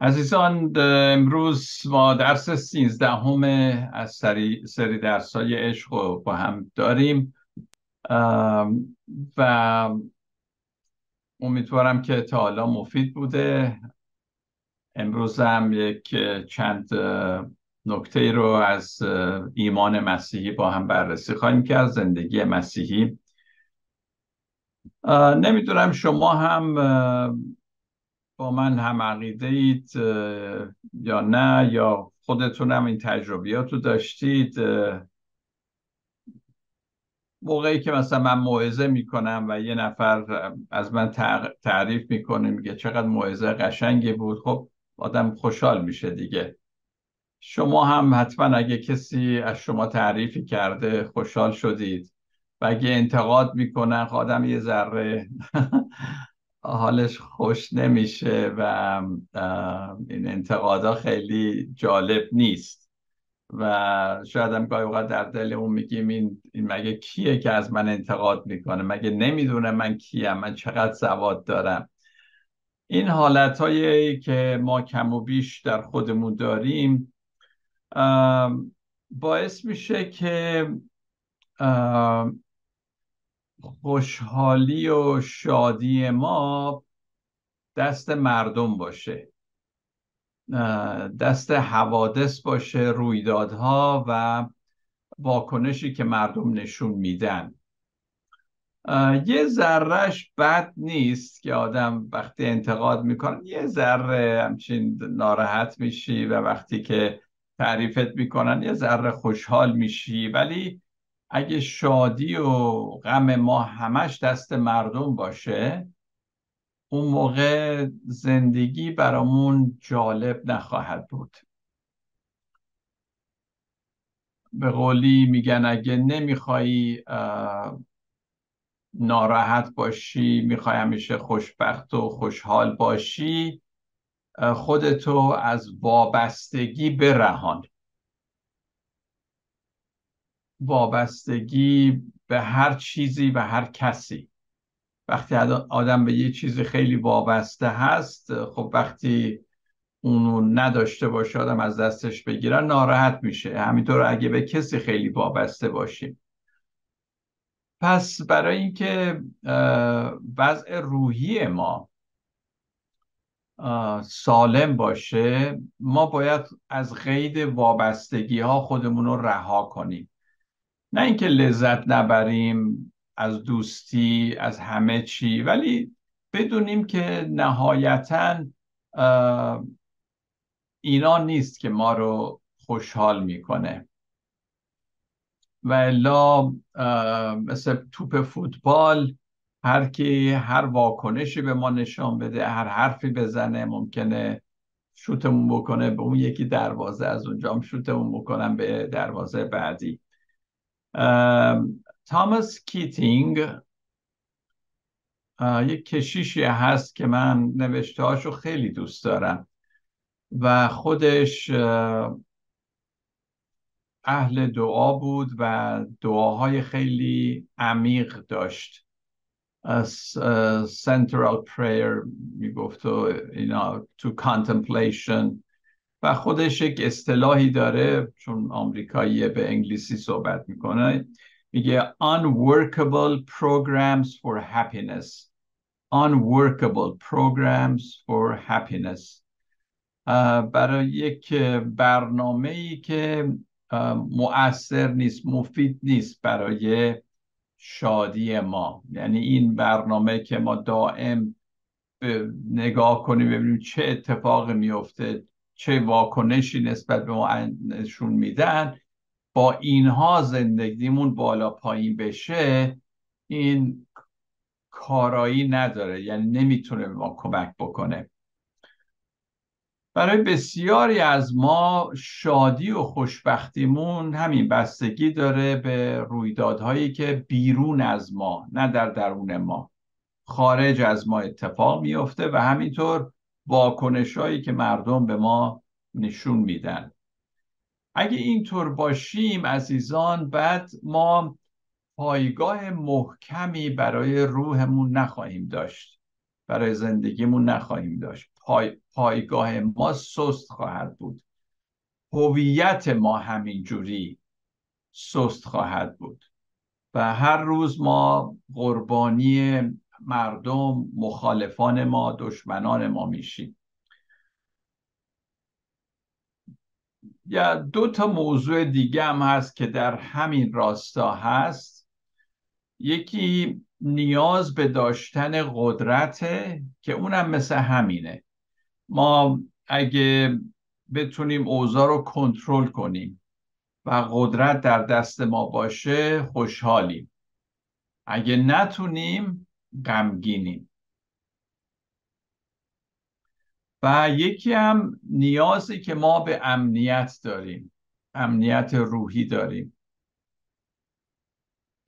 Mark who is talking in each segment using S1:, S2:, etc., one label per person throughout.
S1: عزیزان امروز ما درس سیزدهم از سری, سری درس های عشق رو با هم داریم. و امیدوارم که تا حالا مفید بوده. امروز هم یک چند نکته رو از ایمان مسیحی با هم بررسی خواهیم کرد زندگی مسیحی. نمی‌دونم شما هم با من هم عقیده اید یا نه یا خودتون هم این تجربیات رو داشتید موقعی که مثلا من موعظه می‌کنم و یه نفر از من تعریف می‌کنه میگه چقدر موعظه قشنگی بود خب آدم خوشحال میشه دیگه. شما هم حتما اگه کسی از شما تعریفی کرده خوشحال شدید. و اگه انتقاد می‌کنن خب آدم یه ذره حالش خوش نمیشه و این انتقادا خیلی جالب نیست. و شاید هم گاهی اوقات در دلمون میگیم این, مگه کیه که از من انتقاد می‌کنه؟ مگه نمی‌دونه من کیم؟ من چقدر سواد دارم؟ این حالت که ما کم و بیش در خودمون داریم باعث میشه که خوشحالی و شادی ما دست مردم باشه. دست حوادث باشه رویدادها و واکنشی که مردم نشون میدن. یه ذرهش بد نیست که آدم وقتی انتقاد می‌کنه یه ذره همچین ناراحت میشی و وقتی که تعریفت می‌کنن یه ذره خوشحال میشی. ولی اگه شادی و غم ما همش دست مردم باشه اون موقع زندگی برامون جالب نخواهد بود. به قولی میگن اگه نمیخوایی ناراحت باشی می‌خوای همیشه خوشبخت و خوشحال باشی خودتو از وابستگی برهان. وابستگی به هر چیزی و هر کسی. وقتی آدم به یه چیزی خیلی وابسته هست خب وقتی اونو نداشته باشه آدم از دستش بگیرن ناراحت میشه. همینطور اگه به کسی خیلی وابسته باشیم. پس برای اینکه وضع روحی ما سالم باشه ما باید از قید وابستگی ها خودمون رو رها کنیم. نه اینکه لذت نبریم از دوستی از همه چی ولی بدونیم که نهایتا اینا نیست که ما رو خوشحال می‌کنه. و الا مثل توپ فوتبال هر کی هر واکنشی به ما نشان بده هر حرفی بزنه ممکنه شوتمون بکنه به اون یکی دروازه از اونجا هم شوتمون بکنم به دروازه بعدی. تاماس کیتینگ یک کشیشی هست که من نوشته هاشو خیلی دوست دارم و خودش اهل دعا بود و دعاهای خیلی عمیق داشت. Central prayer می‌گفت و اینا to contemplation و خودش یک اصطلاحی داره چون آمریکایی به انگلیسی صحبت می‌کنه. میگه unworkable programs for happiness. unworkable programs for happiness. برای یک برنامه ای که مؤثر نیست مفید نیست برای شادی ما. یعنی این برنامه که ما دائم نگاه کنیم ببینیم چه اتفاقی میفته چه واکنشی نسبت به ما نشون میدن. با اینها زندگیمون بالا پایین بشه این کارایی نداره. یعنی نمی‌تونه به ما کمک بکنه. برای بسیاری از ما شادی و خوشبختیمون همین بستگی داره به رویدادهایی که بیرون از ما نه در درون ما. خارج از ما اتفاق میفته و همینطور واکنش هایی که مردم به ما نشون میدن. اگه اینطور باشیم عزیزان بعد ما پایگاه محکمی برای روحمون نخواهیم داشت. برای زندگیمون نخواهیم داشت. پای، پایگاه ما سست خواهد بود. هویت ما همینجوری سست خواهد بود. و هر روز ما قربانی مردم مخالفان ما دشمنان ما میشیم. یا دو تا موضوع دیگه هم هست که در همین راستا هست. یکی نیاز به داشتن قدرته که اونم مثل همینه. ما اگه بتونیم اوضاع رو کنترل کنیم و قدرت در دست ما باشه خوشحالیم. اگه نتونیم غمگینیم و یکی هم نیازی که ما به امنیت داریم امنیت روحی داریم.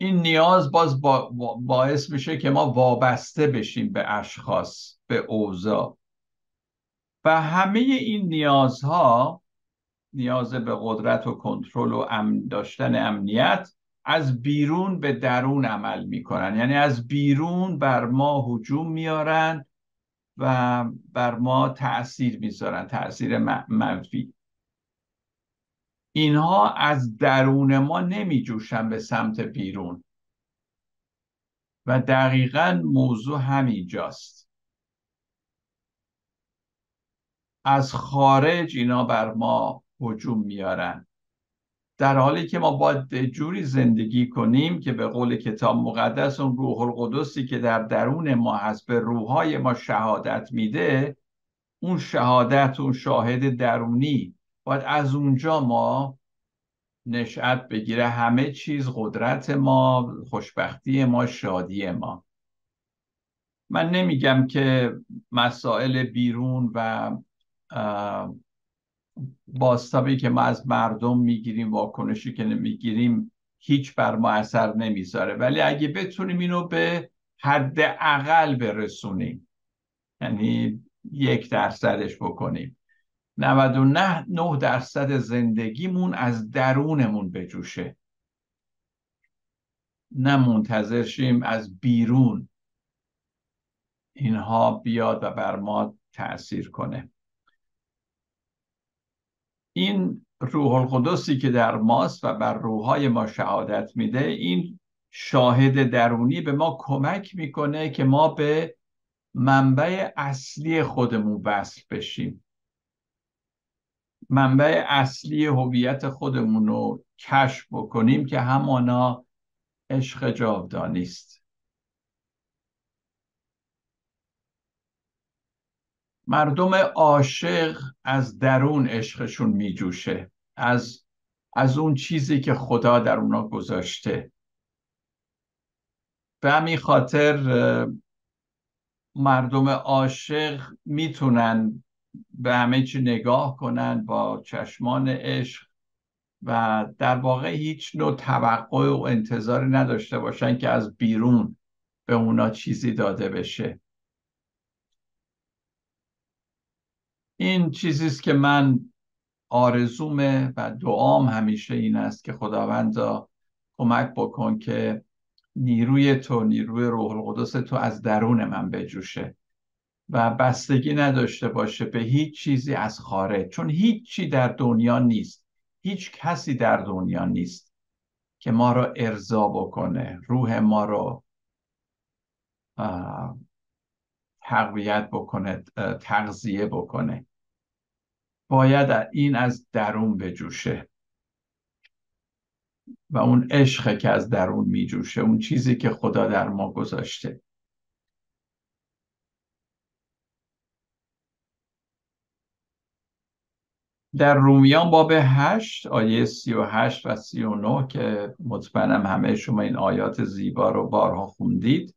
S1: این نیاز باز باعث میشه که ما وابسته بشیم به اشخاص به اوضاع. و همه این نیازها نیاز به قدرت و کنترل و امن داشتن امنیت از بیرون به درون عمل می‌کنن. یعنی از بیرون بر ما هجوم میارن و بر ما تاثیر می‌ذارن تاثیر منفی. اینها از درون ما نمیجوشن به سمت بیرون. و دقیقا موضوع همینجاست. از خارج اینا بر ما هجوم میارن در حالی که ما باید جوری زندگی کنیم که به قول کتاب مقدس اون روح القدسی که در درون ما هست به روحای ما شهادت میده اون شهادت اون شاهد درونی باید از اونجا ما نشأت بگیره. همه چیز قدرت ما خوشبختی ما شادی ما. من نمیگم که مسائل بیرون و باستابی که ما از مردم می‌گیریم واکنشی که می‌گیریم هیچ بر ما اثر نمی‌ذاره. ولی اگه بتونیم اینو به حد اقل برسونیم یعنی یک درصدش بکنیم 99 نه درصد زندگیمون از درونمون بجوشه نه منتظر شیم از بیرون اینها بیاد و بر ما تأثیر کنه. این روح القدسی که در ماست و بر روحای ما شهادت میده این شاهد درونی به ما کمک می‌کنه که ما به منبع اصلی خودمون وصل بشیم. منبع اصلی هویت خودمون رو کشف بکنیم که همانا عشق جاودانی است. مردم عاشق از درون عشقشون میجوشه از از اون چیزی که خدا در اونا گذاشته. به همین خاطر مردم عاشق می‌تونن به همه چی نگاه کنن با چشمان عشق و در واقع هیچ نوع توقع و انتظاری نداشته باشن که از بیرون به اونا چیزی داده بشه. این چیزی که من آرزومه و دعام همیشه این است که خداوندا کمک بکن که نیروی تو نیروی روح القدس تو از درون من بجوشه و بستگی نداشته باشه به هیچ چیزی از خارج چون هیچ چی در دنیا نیست. هیچ کسی در دنیا نیست که ما رو ارضا بکنه روح ما رو تقویت بکنه تغذیه بکنه. باید این از درون بجوشه. و اون عشق که از درون میجوشه اون چیزی که خدا در ما گذاشته. در رومیان باب هشت آیه سی و هشت و سی و نه که مطمئنم همه شما این آیات زیبا رو بارها خوندید.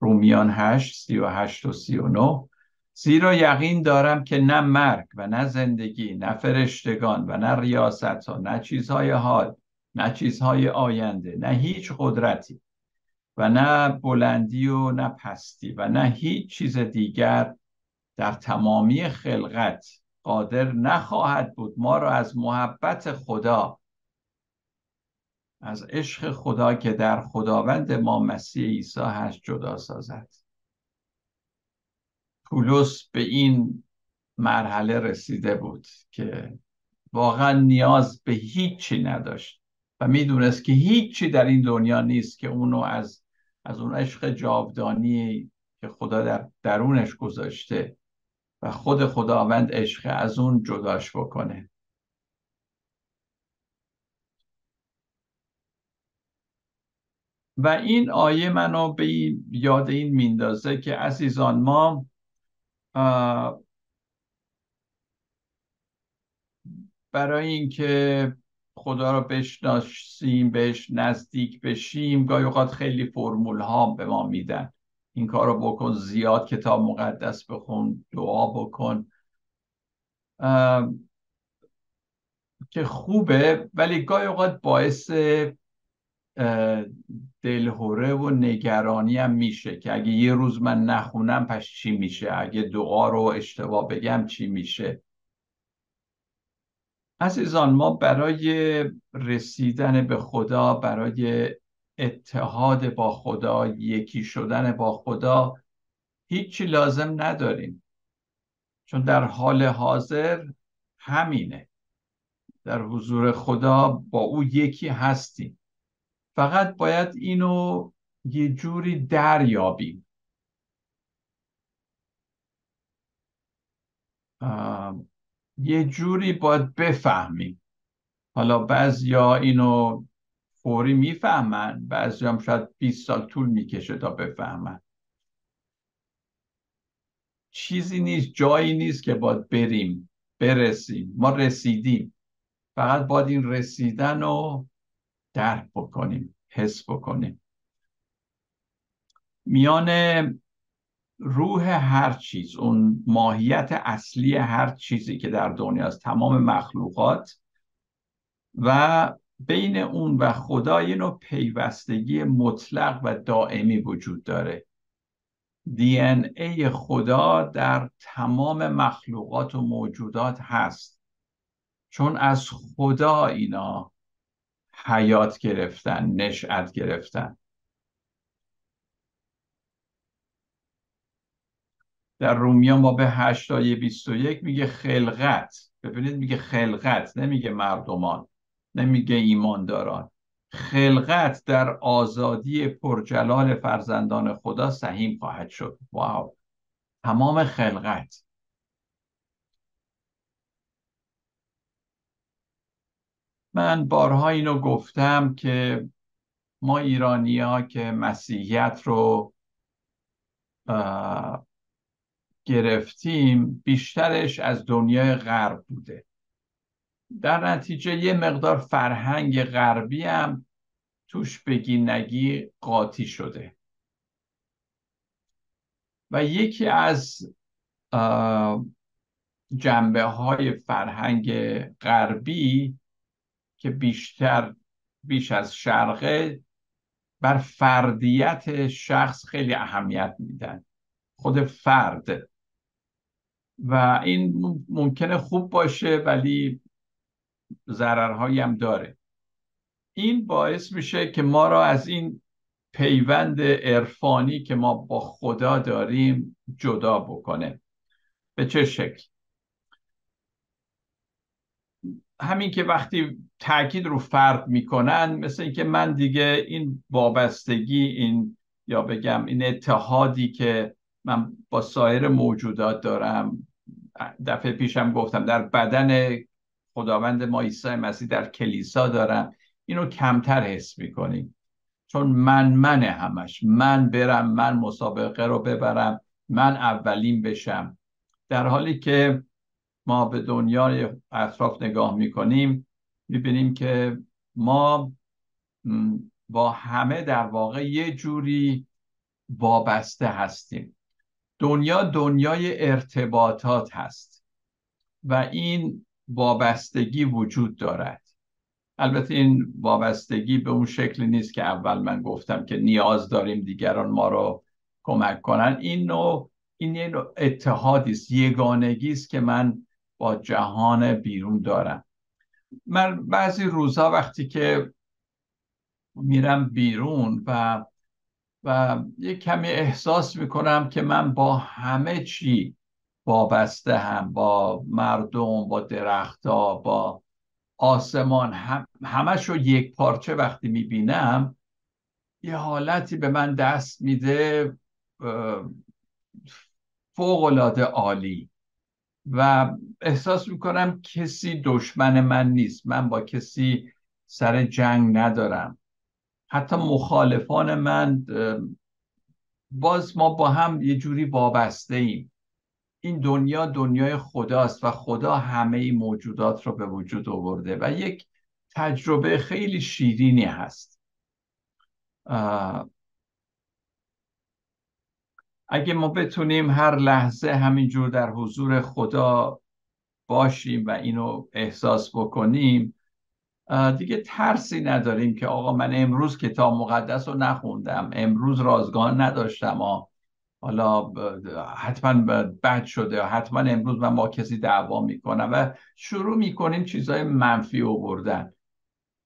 S1: رومیان هشت سی و هشت و سی و نه. زیرا یقین دارم که نه مرگ و نه زندگی نه فرشتگان و نه ریاست ها نه چیزهای حال نه چیزهای آینده نه هیچ قدرتی و نه بلندی و نه پستی و نه هیچ چیز دیگر در تمامی خلقت قادر نخواهد بود. ما را از محبت خدا از عشق خدا که در خداوند ما مسیح عیسی هست جدا سازد. پولس به این مرحله رسیده بود که واقعا نیاز به هیچی نداشت و می‌دونست که هیچی در این دنیا نیست که اونو از از اون عشق جاودانی که خدا در درونش گذاشته و خود خداوند عشق از اون جداش بکنه. و این آیه منو به یاد این میندازه که عزیزان ما برای اینکه خدا رو بشناسیم بهش نزدیک بشیم گاهی اوقات خیلی فرمول ها به ما میدن. این کار رو بکن زیاد کتاب مقدس بخون دعا بکن. که خوبه ولی گاهی اوقات باعث دلهوره و نگرانی هم میشه که اگه یه روز من نخونم پس چی میشه؟ اگه دعا رو اشتباه بگم چی میشه؟ عزیزان ما برای رسیدن به خدا برای اتحاد با خدا یکی شدن با خدا هیچی لازم نداریم. چون در حال حاضر همینه. در حضور خدا با او یکی هستیم. فقط باید اینو یه جوری دریابیم. یه جوری باید بفهمیم. حالا بعضیا اینو فوری می‌فهمن بعضی هم شاید 20 سال طول می‌کشه تا بفهمن. چیزی نیست جایی نیست که باید بریم برسیم. ما رسیدیم. فقط باید این رسیدن رو درک بکنیم حس بکنیم. میان روح هر چیز اون ماهیت اصلی هر چیزی که در دنیا است تمام مخلوقات و بین اون و خدا یه نوع پیوستگی مطلق و دائمی وجود داره. دی ای خدا در تمام مخلوقات و موجودات هست. چون از خدا اینا حیات گرفتن نشأت گرفتن. در رومیان با به 8 آیه 21 میگه خلقت. ببینید میگه خلقت نمیگه مردمان نمیگه ایمانداران. خلقت در آزادی پرجلال فرزندان خدا سهیم خواهد شد. واو. تمام خلقت. من بارها اینو گفتم که ما ایرانی ها که مسیحیت رو گرفتیم بیشترش از دنیای غرب بوده. در نتیجه یه مقدار فرهنگ غربی هم توش بگی نگی قاطی شده. و یکی از جنبه های فرهنگ غربی که بیشتر بیش از شرقه بر فردیت شخص خیلی اهمیت میدن. خود فرد. و این ممکنه خوب باشه ولی ضررهایی هم داره. این باعث میشه که ما را از این پیوند عرفانی که ما با خدا داریم جدا بکنه. به چه شکل؟ همین که وقتی تاکید رو فرد می‌کنن مثل اینکه من دیگه این وابستگی این یا بگم این اتحادی که من با سایر موجودات دارم دفعه پیشم گفتم در بدن خداوند ما عیسی مسیح در کلیسا دارم اینو کمتر حس می‌کنیم چون من من همش من برم من مسابقه رو ببرم من اولین بشم. در حالی که ما به دنیای اطراف نگاه می‌کنیم می‌بینیم که ما با همه در واقع یه جوری وابسته هستیم. دنیا دنیای ارتباطات هست و این وابستگی وجود دارد. البته این وابستگی به اون شکلی نیست که اول من گفتم که نیاز داریم دیگران ما رو کمک کنن. این نوع این یه نوع اتحادی است یگانگی است که من با جهان بیرون دارم. من بعضی روزها وقتی که میرم بیرون و و یه کمی احساس می‌کنم که من با همه چی وابسته هم با مردم با درختها با آسمان هم همش رو یک پارچه وقتی می‌بینم یه حالتی به من دست میده فوق عالی. و احساس می‌کنم کسی دشمن من نیست. من با کسی سر جنگ ندارم. حتی مخالفان من باز ما با هم یه جوری وابسته ایم این دنیا دنیای خداست و خدا همه موجودات رو به وجود آورده و یک تجربه خیلی شیرینی هست. اگه ما بتونیم هر لحظه همینجور در حضور خدا باشیم و اینو احساس بکنیم دیگه ترسی نداریم که آقا من امروز کتاب مقدس رو نخوندم امروز رازگان نداشتم حالا حتما بد شده حتما امروز من با کسی دعوا می‌کنم و شروع می‌کنیم چیزهای منفی بردن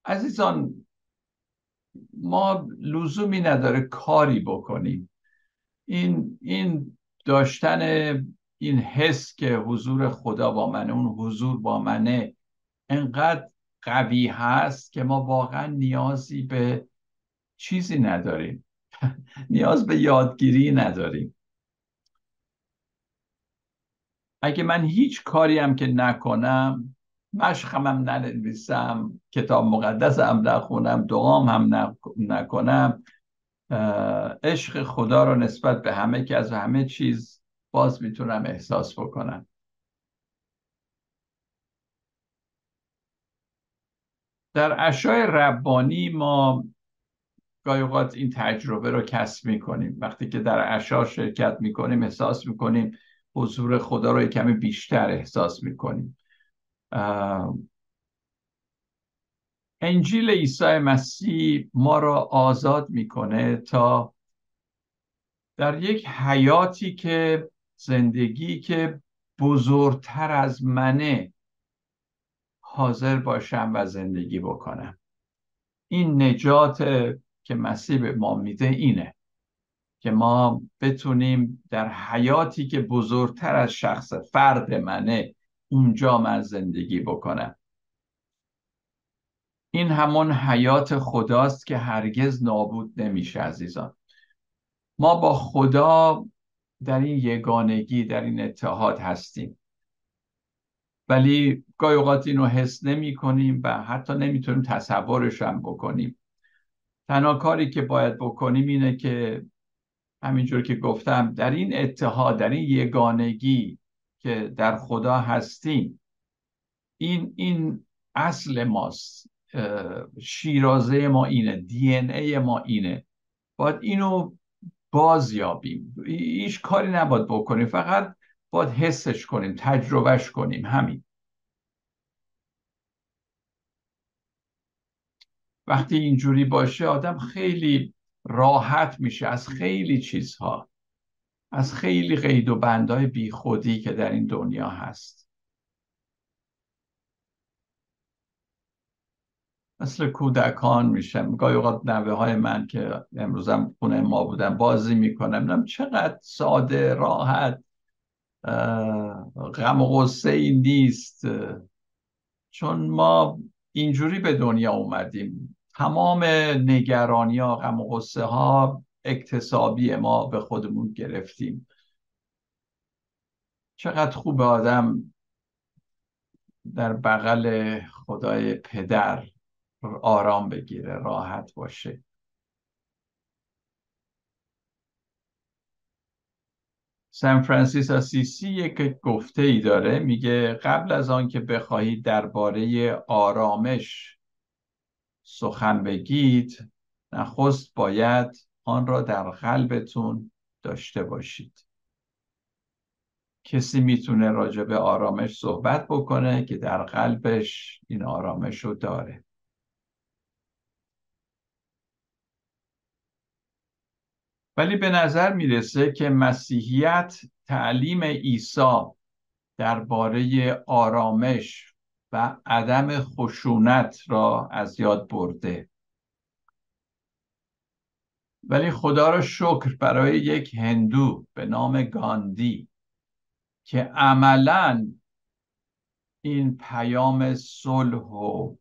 S1: عزیزان ما لزومی نداره کاری بکنیم. این این داشتن این حس که حضور خدا با منه اون حضور با منه انقدر قوی هست که ما واقعا نیازی به چیزی نداریم. نیاز به یادگیری نداریم. اگه من هیچ کاری هم که نکنم مشخم هم ننویسم کتاب مقدس هم نخونم دعام هم نکنم عشق خدا رو نسبت به همه که از همه چیز باز می‌تونم احساس بکنم. در اشای ربانی ما گاهی اوقات این تجربه رو کسب می‌کنیم. وقتی که در اشا شرکت می‌کنیم احساس می‌کنیم حضور خدا رو کمی بیشتر احساس می‌کنیم. انجیل عیسی مسیح ما را آزاد می‌کنه تا در یک حیاتی که زندگی که بزرگتر از منه حاضر باشم و زندگی بکنم. این نجات که مسیح به ما میده اینه که ما بتونیم در حیاتی که بزرگتر از شخص فرد منه اونجا من زندگی بکنم. این همون حیات خداست که هرگز نابود نمیشه عزیزان. ما با خدا در این یگانگی در این اتحاد هستیم. ولی گاهی اوقات اینو حس نمی کنیم و حتی نمی‌تونیم تصورش هم بکنیم. تنها کاری که باید بکنیم اینه که همینجور که گفتم در این اتحاد در این یگانگی که در خدا هستیم این این اصل ماست. شیرازه ما اینه دی ای ما اینه. باید اینو بازیابیم. هیچ کاری نباید بکنیم فقط باید حسش کنیم تجربهش کنیم. همین. وقتی اینجوری باشه آدم خیلی راحت میشه از خیلی چیزها از خیلی قید و بندهای بیخودی که در این دنیا هست. مثل کودکان میشم گاهی اوقات نوه های من که امروزم خونه ما بودن بازی می‌کنم نم چقدر ساده راحت غم و ای نیست. چون ما اینجوری به دنیا اومدیم. تمام نگرانی ها غم و غصه ها اکتسابی ما به خودمون گرفتیم. چقدر خوب آدم در بغل خدای پدر. آرام بگیره راحت باشه. سان فرانسیس آسیسی یک گفته ای داره میگه قبل از آن که بخواهید درباره آرامش سخن بگید نخست باید آن را در قلبتون داشته باشید. کسی می‌تونه راجع به آرامش صحبت بکنه که در قلبش این آرامش رو داره. ولی به نظر می‌رسه که مسیحیت تعلیم عیسی درباره آرامش و عدم خشونت را از یاد برده. ولی خدا را شکر برای یک هندو به نام گاندی که عملا این پیام صلح و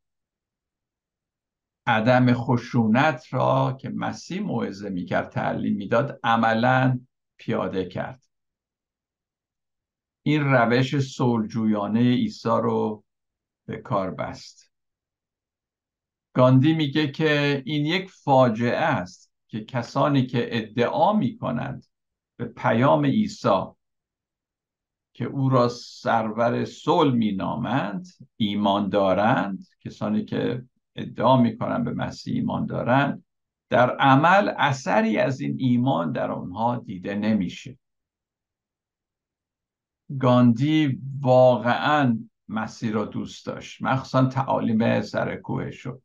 S1: عدم خشونت را که مسیح موعظه می‌کرد تعلیم می‌داد عملا پیاده کرد. این روش صلحجویانه عیسی رو به کار بست. گاندی میگه که این یک فاجعه است که کسانی که ادعا می‌کنند به پیام عیسی که او را سرور صلح مینامند ایمان دارند کسانی که ادعا می‌کنن به مسیح ایمان دارند در عمل اثری از این ایمان در آنها دیده نمیشه. گاندی واقعا مسیح را دوست داشت. مخصوصا تعالیم سر کوه شد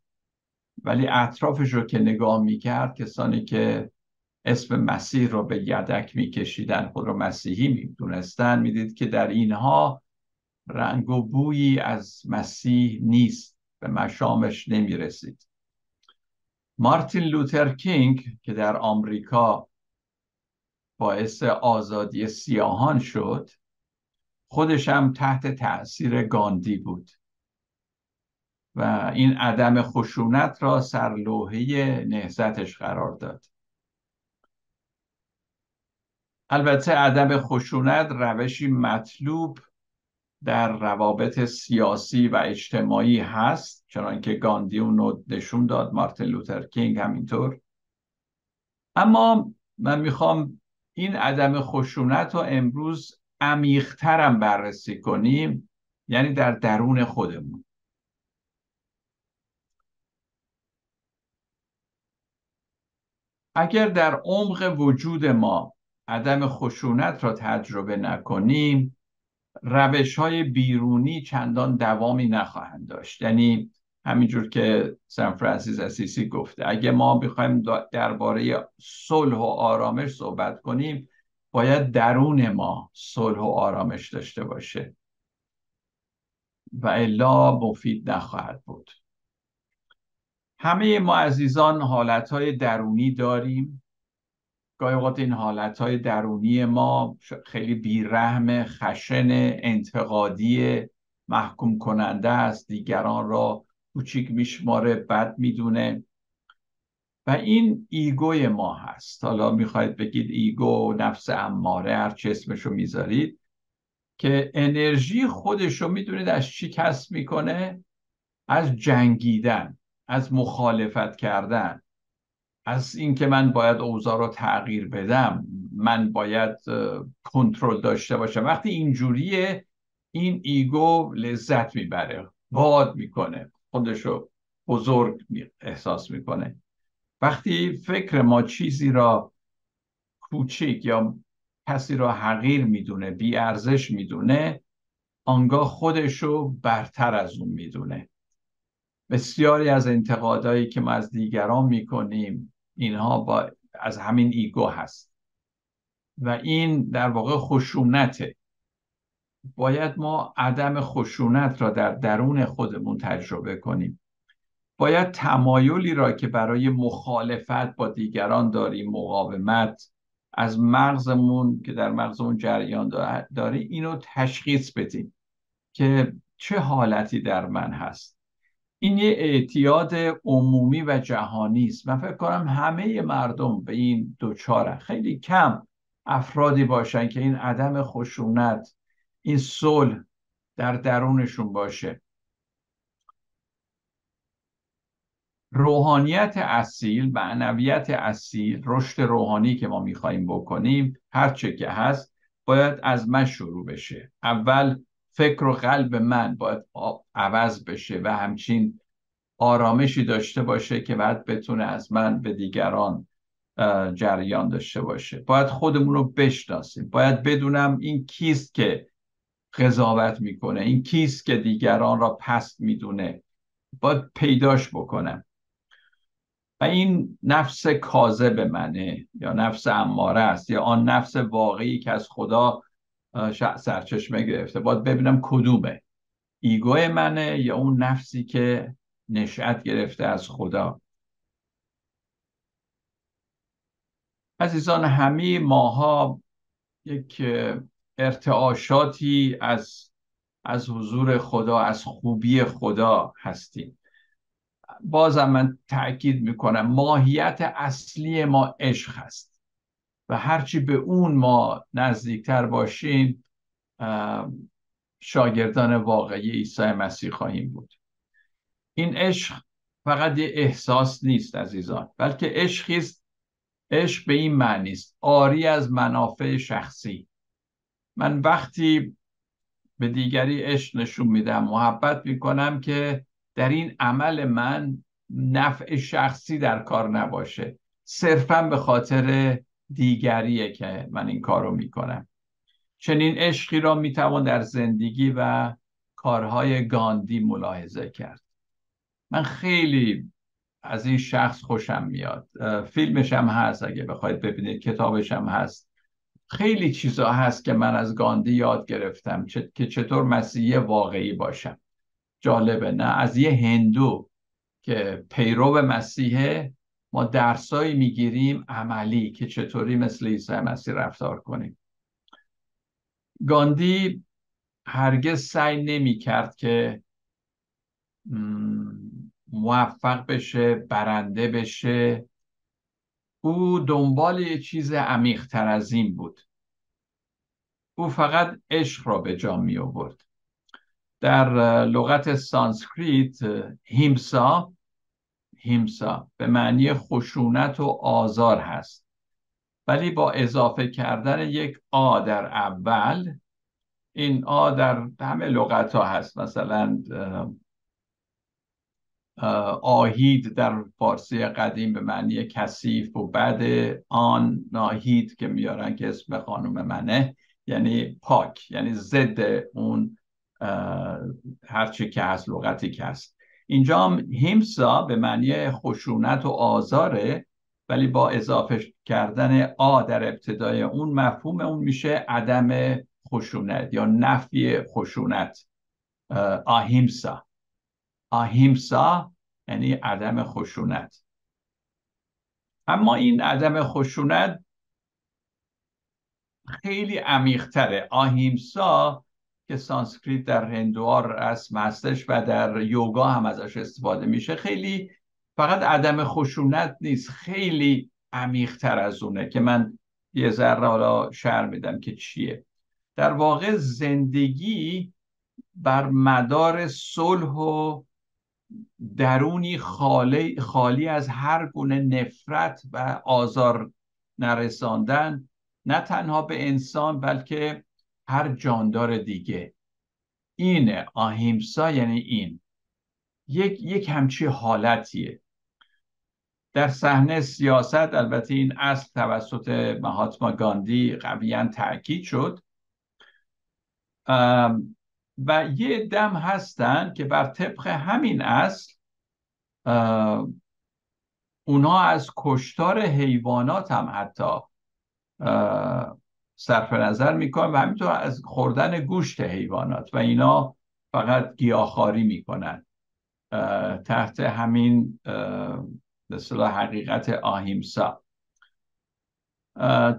S1: ولی اطرافش رو که نگاه می‌کرد کسانی که اسم مسیح رو به یدک میکشیدن خود رو مسیحی می‌دونستن. می‌دید که در اینها رنگ و بویی از مسیح نیست. به مشامش نمی‌رسید. مارتین لوتر کینگ که در آمریکا باعث آزادی سیاهان شد خودش هم تحت تاثیر گاندی بود. و این عدم خشونت را سرلوحه نهزتش قرار داد. البته عدم خشونت روشی مطلوب در روابط سیاسی و اجتماعی هست چنانکه گاندی اون نشون داد مارتین لوتر کینگ همینطور. اما من می‌خوام این عدم خشونت رو امروز عمیقترم بررسی کنیم یعنی در درون خودمون. اگر در عمق وجود ما عدم خشونت را تجربه نکنیم روش های بیرونی چندان دوامی نخواهند داشت. یعنی همینجور که سان فرانسیس اسیسی گفته اگه ما بخوایم درباره صلح و آرامش صحبت کنیم باید درون ما صلح و آرامش داشته باشه. و الا مفید نخواهد بود. همه ما عزیزان حالتهای درونی داریم. گاهی اوقات این حالتهای درونی ما خیلی بیرحم خشن انتقادی محکوم کننده است. دیگران را کوچیک میشماره بد می‌دونه. و این ego ی ما هست. حالا می‌خواید بگید ego نفس اماره هر چه اسمشو می‌ذارید که انرژی خودشو می‌دونید از چی کسب می‌کنه؟ از جنگیدن از مخالفت کردن. از اینکه من باید اوضاع رو تغییر بدم من باید کنترل داشته باشم. وقتی اینجوریه این ایگو لذت می‌بره باد می‌کنه خودشو بزرگ احساس می‌کنه. وقتی فکر ما چیزی را کوچیک یا کسی را حقیر می‌دونه بی ارزش می‌دونه آنگاه خودشو برتر از اون می‌دونه. بسیاری از انتقادایی که ما از دیگران می‌کنیم اینها با از همین ایگو هست. و این در واقع خشونته باید ما عدم خشونت را در درون خودمون تجربه کنیم. باید تمایلی را که برای مخالفت با دیگران داریم مقاومت از مغزمون که در مغزمون جریان داره اینو تشخیص بدیم که چه حالتی در من هست. این یه اعتیاد عمومی و جهانی است. من فکر کنم همه مردم به این دوچارن. خیلی کم افرادی باشن که این عدم خشونت این صلح در درونشون باشه. روحانیت اصیل معنویت اصیل رشد روحانی که ما میخواییم بکنیم هر چه که هست باید از من شروع بشه. اول فکر و قلب من باید عوض بشه و همچین آرامشی داشته باشه که بعد بتونه از من به دیگران جریان داشته باشه. باید خودمون رو بشناسیم. باید بدونم این کیست که قضاوت می‌کنه این کیست که دیگران را پست می‌دونه. باید پیداش بکنم. و این نفس کاذب منه یا نفس اماره است یا آن نفس واقعی که از خدا سرچشمه گرفته. باید ببینم کدومه. ایگو منه یا اون نفسی که نشأت گرفته از خدا؟ عزیزان همه ماها یک ارتعاشاتی از از حضور خدا از خوبی خدا هستیم. بازم من تاکید می‌کنم ماهیت اصلی ما عشق هست. و هرچی به اون ما نزدیکتر باشیم شاگردان واقعی عیسی مسیح خواهیم بود. این عشق فقط یه احساس نیست عزیزان بلکه عشقی است. عشق به این معنی است. آری از منافع شخصی. من وقتی به دیگری عشق نشون میدم محبت می‌کنم که در این عمل من نفع شخصی در کار نباشه. صرفا به خاطر دیگریه که من این کار رو می‌کنم. چنین عشقی را می‌توان در زندگی و کارهای گاندی ملاحظه کرد. من خیلی از این شخص خوشم میاد. فیلمش هم هست اگه بخواید ببینید کتابش هم هست. خیلی چیزا هست که من از گاندی یاد گرفتم که چطور مسیحی واقعی باشم. جالبه نه؟ از یه هندو که پیرو مسیحه ما درسایی می‌گیریم عملی که چطوری مثل عیسی مسیح رفتار کنیم. گاندی هرگز سعی نمی کرد که موفق بشه برنده بشه. او دنبال یه چیز عمیقتر از این بود. او فقط عشق را به جا می آورد در لغت سانسکریت هیمسا هیمسا به معنی خشونت و آزار هست. ولی با اضافه کردن یک آ در اول این آ در همه لغت ها هست. مثلا آهید در فارسی قدیم به معنی کثیف و بعد آن ناهید که میارن که اسم خانم منه یعنی پاک یعنی ضد اون هرچی که هست لغتی که هست. اینجا هم هیمسا به معنی خشونت و آزاره ولی با اضافه کردن آ در ابتدای اون مفهوم اون میشه عدم خشونت یا نفی خشونت آهیمسا آهیمسا یعنی عدم خشونت. اما این عدم خشونت خیلی عمیقتره. آهیمسا که سانسکریت در هندوار رسم هستش و در یوگا هم ازش استفاده میشه. خیلی فقط عدم خشونت نیست خیلی عمیقتر از اونه که من یه ذره حالا شعر میدم که چیه. در واقع زندگی بر مدار صلح و درونی خالی, خالی از هر گونه نفرت و آزار نرساندن نه تنها به انسان بلکه هر جاندار دیگه. اینه آهیمسا یعنی این. یک یک همچی حالتیه. در صحنه سیاست البته این اصل توسط مهاتما گاندی قویا تاکید شد. و یه دم هستن که بر طبق همین اصل اونا از کشتار حیوانات هم حتی صرف نظر می‌کنن و همینطور از خوردن گوشت حیوانات و اینا فقط گیاهخواری می‌کنن. تحت همین به حقیقت آهیمسا.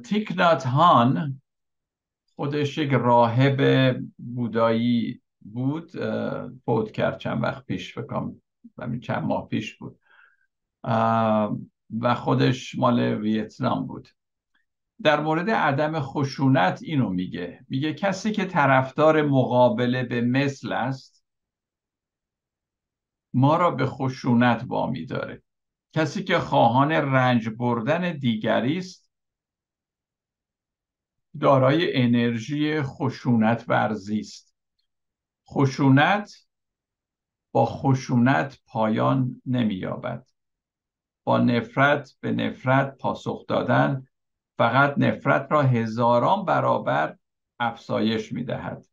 S1: تیکنات هان خودش یک راهب بودایی بود. فوت کرد چند وقت پیش بکنم چند ماه پیش بود. و خودش مال ویتنام بود. در مورد عدم خشونت اینو میگه. میگه کسی که طرفدار مقابله به مثل است ما را به خشونت وامی داره. کسی که خواهان رنج بردن دیگری است دارای انرژی خشونت ورزی است. خشونت با خشونت پایان نمییابد. با نفرت به نفرت پاسخ دادن فقط نفرت را هزاران برابر افزایش می‌دهد.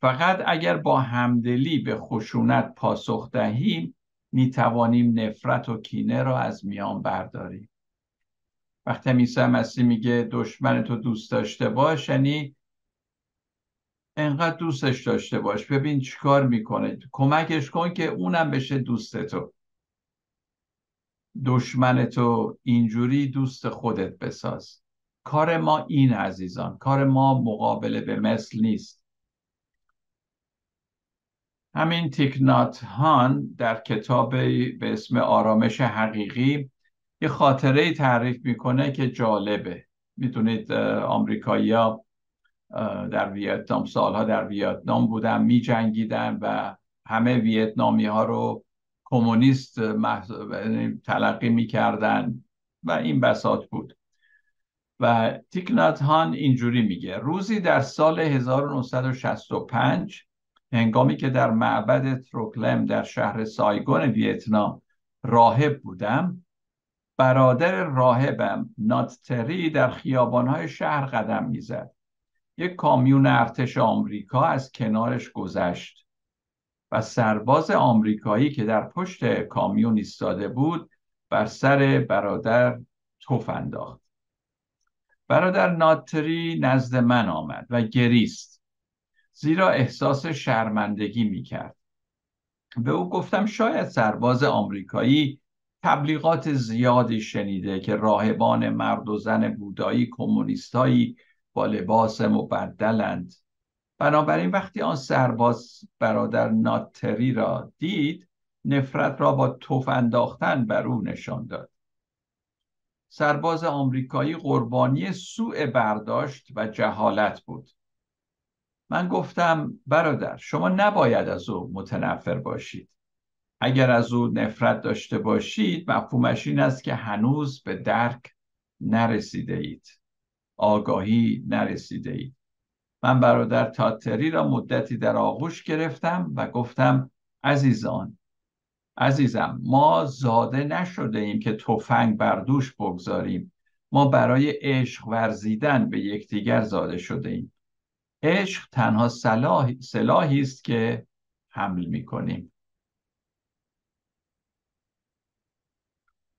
S1: فقط اگر با همدلی به خشونت پاسخ دهیم می توانیم نفرت و کینه را از میان برداریم. وقتی عیسی مسیح میگه دشمن تو دوست داشته باش یعنی انقدر دوستش داشته باش ببین چیکار می‌کنه کمکش کن که اونم بشه دوست تو. دشمن تو اینجوری دوست خودت بساز. کار ما این عزیزان کار ما مقابله به مثل نیست. همین تیکنات هان در کتاب به اسم آرامش حقیقی یه خاطره تعریف می‌کنه که جالبه. می‌دونید آمریکایی در ویتنام سالها در ویتنام بودن می جنگیدن و همه ویتنامی ها رو کمونیست یعنی تلقی می‌کردن و این بساط بود. و تیکنات هان اینجوری میگه روزی در سال 1965 هنگامی که در معبد تروکلم در شهر سایگون ویتنام راهب بودم برادر راهبم ناتتری در خیابانهای شهر قدم می‌زد. یک کامیون ارتش آمریکا از کنارش گذشت. و سرباز آمریکایی که در پشت کامیون ایستاده بود بر سر برادر توف انداخت. برادر ناتری نزد من آمد و گریست زیرا احساس شرمندگی می کرد به او گفتم شاید سرباز آمریکایی تبلیغات زیادی شنیده که راهبان مرد و زن بودایی کمونیستایی با لباس مبدلند. بنابراین وقتی آن سرباز برادر ناتری را دید نفرت را با توف انداختن بر او نشان داد. سرباز آمریکایی قربانی سوء برداشت و جهالت بود. من گفتم برادر شما نباید از او متنفر باشید. اگر از او نفرت داشته باشید مفهومش این است که هنوز به درک نرسیده اید. آگاهی نرسیده اید. من برادر تاتری را مدتی در آغوش گرفتم و گفتم عزیزان عزیزم ما زاده نشده ایم که تفنگ بر دوش بگذاریم. ما برای عشق ورزیدن به یکدیگر زاده شده ایم. عشق تنها سلاحی است که حمل می کنیم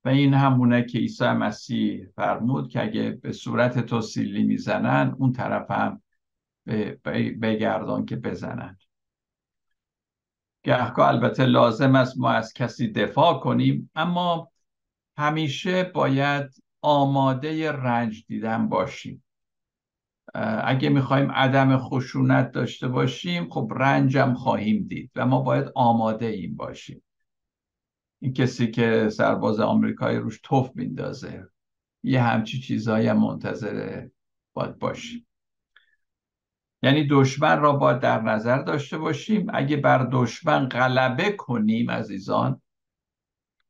S1: و این همونه که عیسی مسیح فرمود که اگه به صورت تو سیلی می‌زنن اون طرف هم بگردان که بزنن گهگاه البته لازم است ما از کسی دفاع کنیم اما همیشه باید آماده رنج دیدن باشیم. اگه می‌خوایم عدم خشونت داشته باشیم خب رنجم خواهیم دید و ما باید آماده این باشیم. این کسی که سرباز آمریکایی روش توف میندازه یه همچی چیزهایی هم منتظره باید باشیم. یعنی دشمن را باید در نظر داشته باشیم. اگه بر دشمن غلبه کنیم عزیزان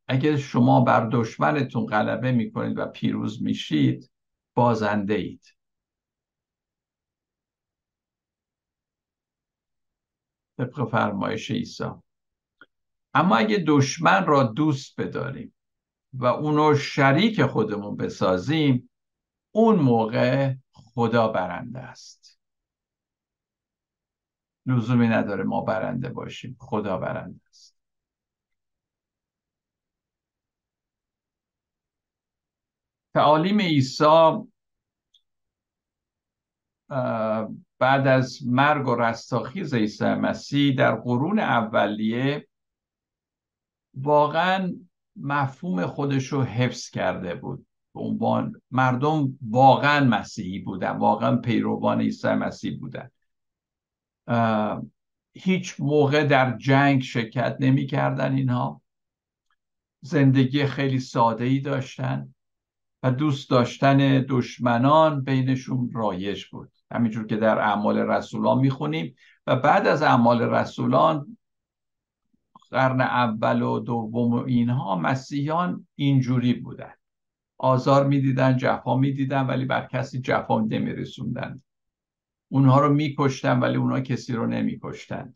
S1: اگه شما بر دشمنتون غلبه می‌کنید و پیروز میشید بازنده اید. طبق فرمایش عیسی. اما اگه دشمن را دوست بداریم و اونو شریک خودمون بسازیم اون موقع خدا برنده است. لزومی نداره ما برنده باشیم. خدا برنده است. تعالیم عیسی بعد از مرگ و رستاخیز عیسی مسیح در قرون اولیه واقعا مفهوم خودش رو حفظ کرده بود. به عنوان مردم واقعا مسیحی بودن واقعا پیروان عیسی مسیح بودن. هیچ موقع در جنگ شرکت نمی کردن اینها. زندگی خیلی ساده ای داشتن و دوست داشتن دشمنان بینشون رایج بود. همینجور که در اعمال رسولان می‌خونیم و بعد از اعمال رسولان قرن اول و دوم و اینها مسیحیان اینجوری بودن. آزار می‌دیدن جفا می‌دیدن ولی بر کسی جفا نمیرسوندن. اونها رو میکشتن ولی اونها کسی رو نمیکشتن.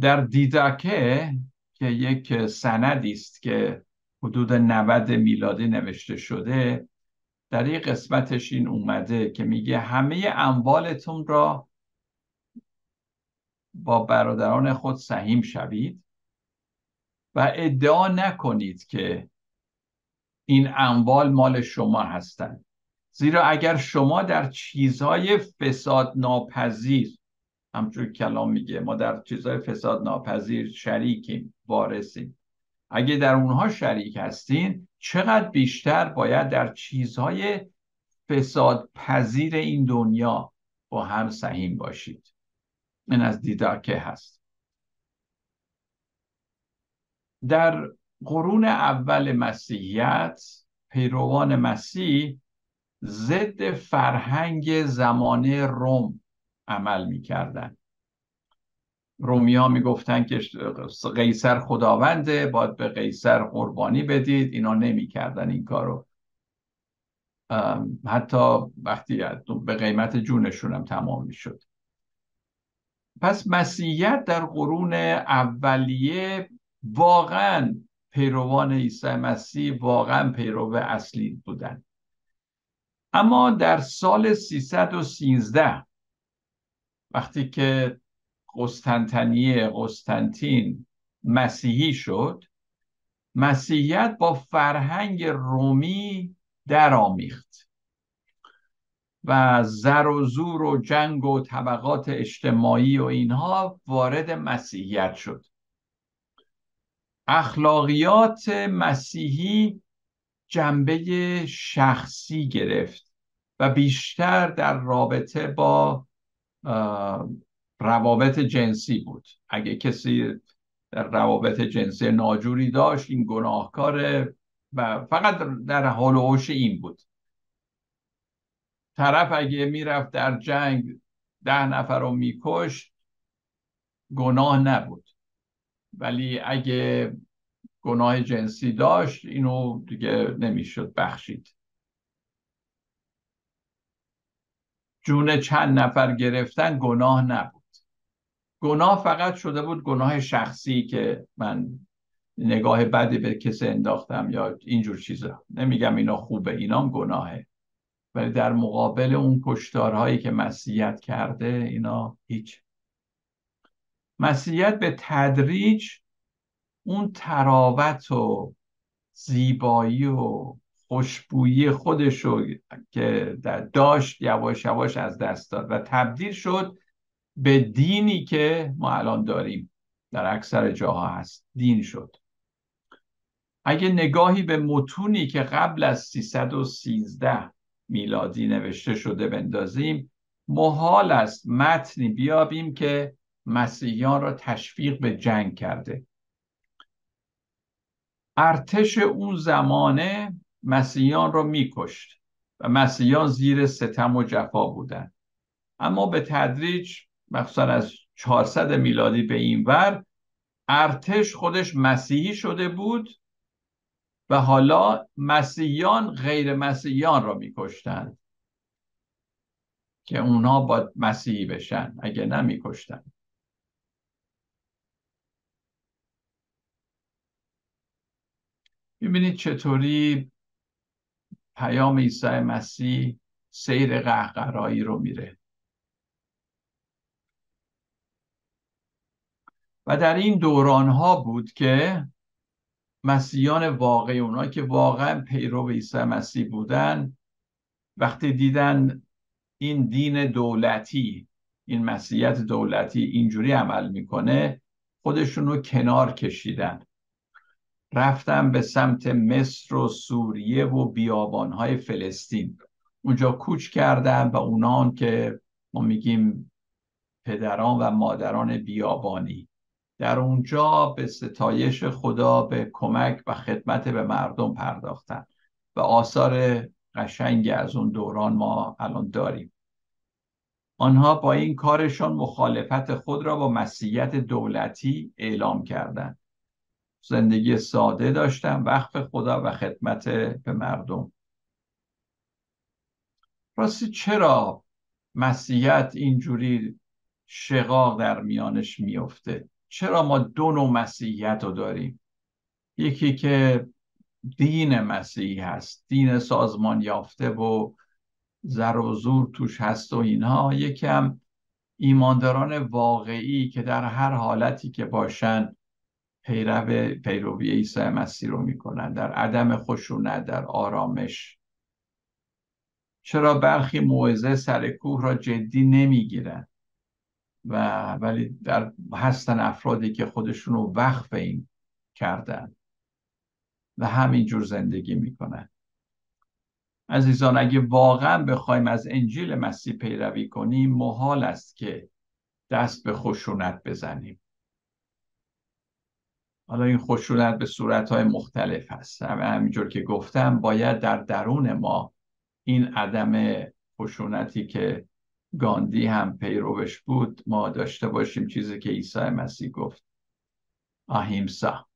S1: در دیداکه که یک سندی است که حدود 90 میلادی نوشته شده در این قسمتش این اومده که میگه همه اموالتون را با برادران خود سهیم شوید و ادعا نکنید که این اموال مال شما هستند. زیرا اگر شما در چیزهای فساد ناپذیر همچون کلام میگه ما در چیزهای فساد ناپذیر شریکیم وارثیم. اگه در اونها شریک هستین چقدر بیشتر باید در چیزهای فساد پذیر این دنیا با هم سهیم باشید. این از دیدارکه هست. در قرون اول مسیحیت پیروان مسیح ضد فرهنگ زمانه روم عمل می‌کردن. رومی ها می‌گفتن که قیصر خداونده باید به قیصر قربانی بدید. اینا نمی‌کردن این کارو. حتی وقتی به قیمت جونشون هم تمام می‌شد. پس مسیحیت در قرون اولیه واقعا پیروان عیسی مسیح واقعا پیرو اصلی بودن. اما در سال 313 وقتی که قسطنطنیه قسطنطین مسیحی شد مسیحیت با فرهنگ رومی درآمیخت و زر و زور و جنگ و طبقات اجتماعی و اینها وارد مسیحیت شد. اخلاقیات مسیحی جنبه شخصی گرفت. و بیشتر در رابطه با روابط جنسی بود. اگه کسی در روابط جنسی ناجوری داشت این گناهکاره و فقط در حال و این بود. طرف اگه می‌رفت در جنگ ده نفر رو میکشت گناه نبود. ولی اگه گناه جنسی داشت اینو دیگه نمی‌شد بخشید. جون چند نفر گرفتن گناه نبود. گناه فقط شده بود گناه شخصی که من نگاه بدی به کسی انداختم یا اینجور چیزا. نمیگم اینا خوبه اینام گناهه. ولی در مقابل اون کشتارهایی که مسیحیت کرده اینا هیچ. مسیحیت به تدریج اون تراوت و زیبایی و خوشبویی خودش رو که داشت یواش یواش از دست داد و تبدیل شد به دینی که ما الان داریم. در اکثر جاها هست. دین شد. اگه نگاهی به متونی که قبل از 313 میلادی نوشته شده بندازیم محال است متنی بیابیم که مسیحیان را تشویق به جنگ کرده. ارتش اون زمانه مسیحیان را میکشت و مسیحیان زیر ستم و جفا بودند. اما به تدریج مخصوصا از 400 میلادی به این ور ارتش خودش مسیحی شده بود و حالا مسیحیان غیر مسیحیان را میکشتند که اونا با مسیحی بشن اگه نمیکشتن می‌بینید چطوری پیام عیسی مسیح سیر قهقرایی رو میره. و در این دوران ها بود که مسیحیان واقعی اونا که واقعا پیرو عیسی مسیح بودن وقتی دیدن این دین دولتی این مسیحیت دولتی اینجوری عمل می‌کنه خودشون رو کنار کشیدن. رفتن به سمت مصر و سوریه و بیابانهای فلسطین. اونجا کوچ کردن و اونان که ما میگیم پدران و مادران بیابانی. در اونجا به ستایش خدا به کمک و خدمت به مردم پرداختن و آثار قشنگی از اون دوران ما الان داریم. آنها با این کارشان مخالفت خود را با مسیحیت دولتی اعلام کردند. زندگی ساده داشتن وقف خدا و خدمت به مردم. راستی چرا مسیحیت اینجوری شقاق در میانش میفته؟ چرا ما دو نوع مسیحیت رو داریم؟ یکی که دین مسیحی هست دین سازمان یافته و زر و زور توش هست و اینها. یکم ایمانداران واقعی که در هر حالتی که باشن پیرو پیروی عیسی مسیح رو می‌کنن. در عدم خشونت در آرامش. چرا برخی موعظه سر کوه را جدی نمی‌گیرن؟ و ولی در هستن افرادی که خودشون رو وقف این کردن و همینجور زندگی می‌کنن. عزیزان اگه واقعا بخوایم از انجیل مسیح پیروی کنیم محال است که دست به خشونت بزنیم. حالا این خشونت به صورتهای مختلف هست. همینجور که گفتم باید در درون ما این عدم خشونتی که گاندی هم پیروش بود ما داشته باشیم. چیزی که عیسی مسیح گفت. آهیمسا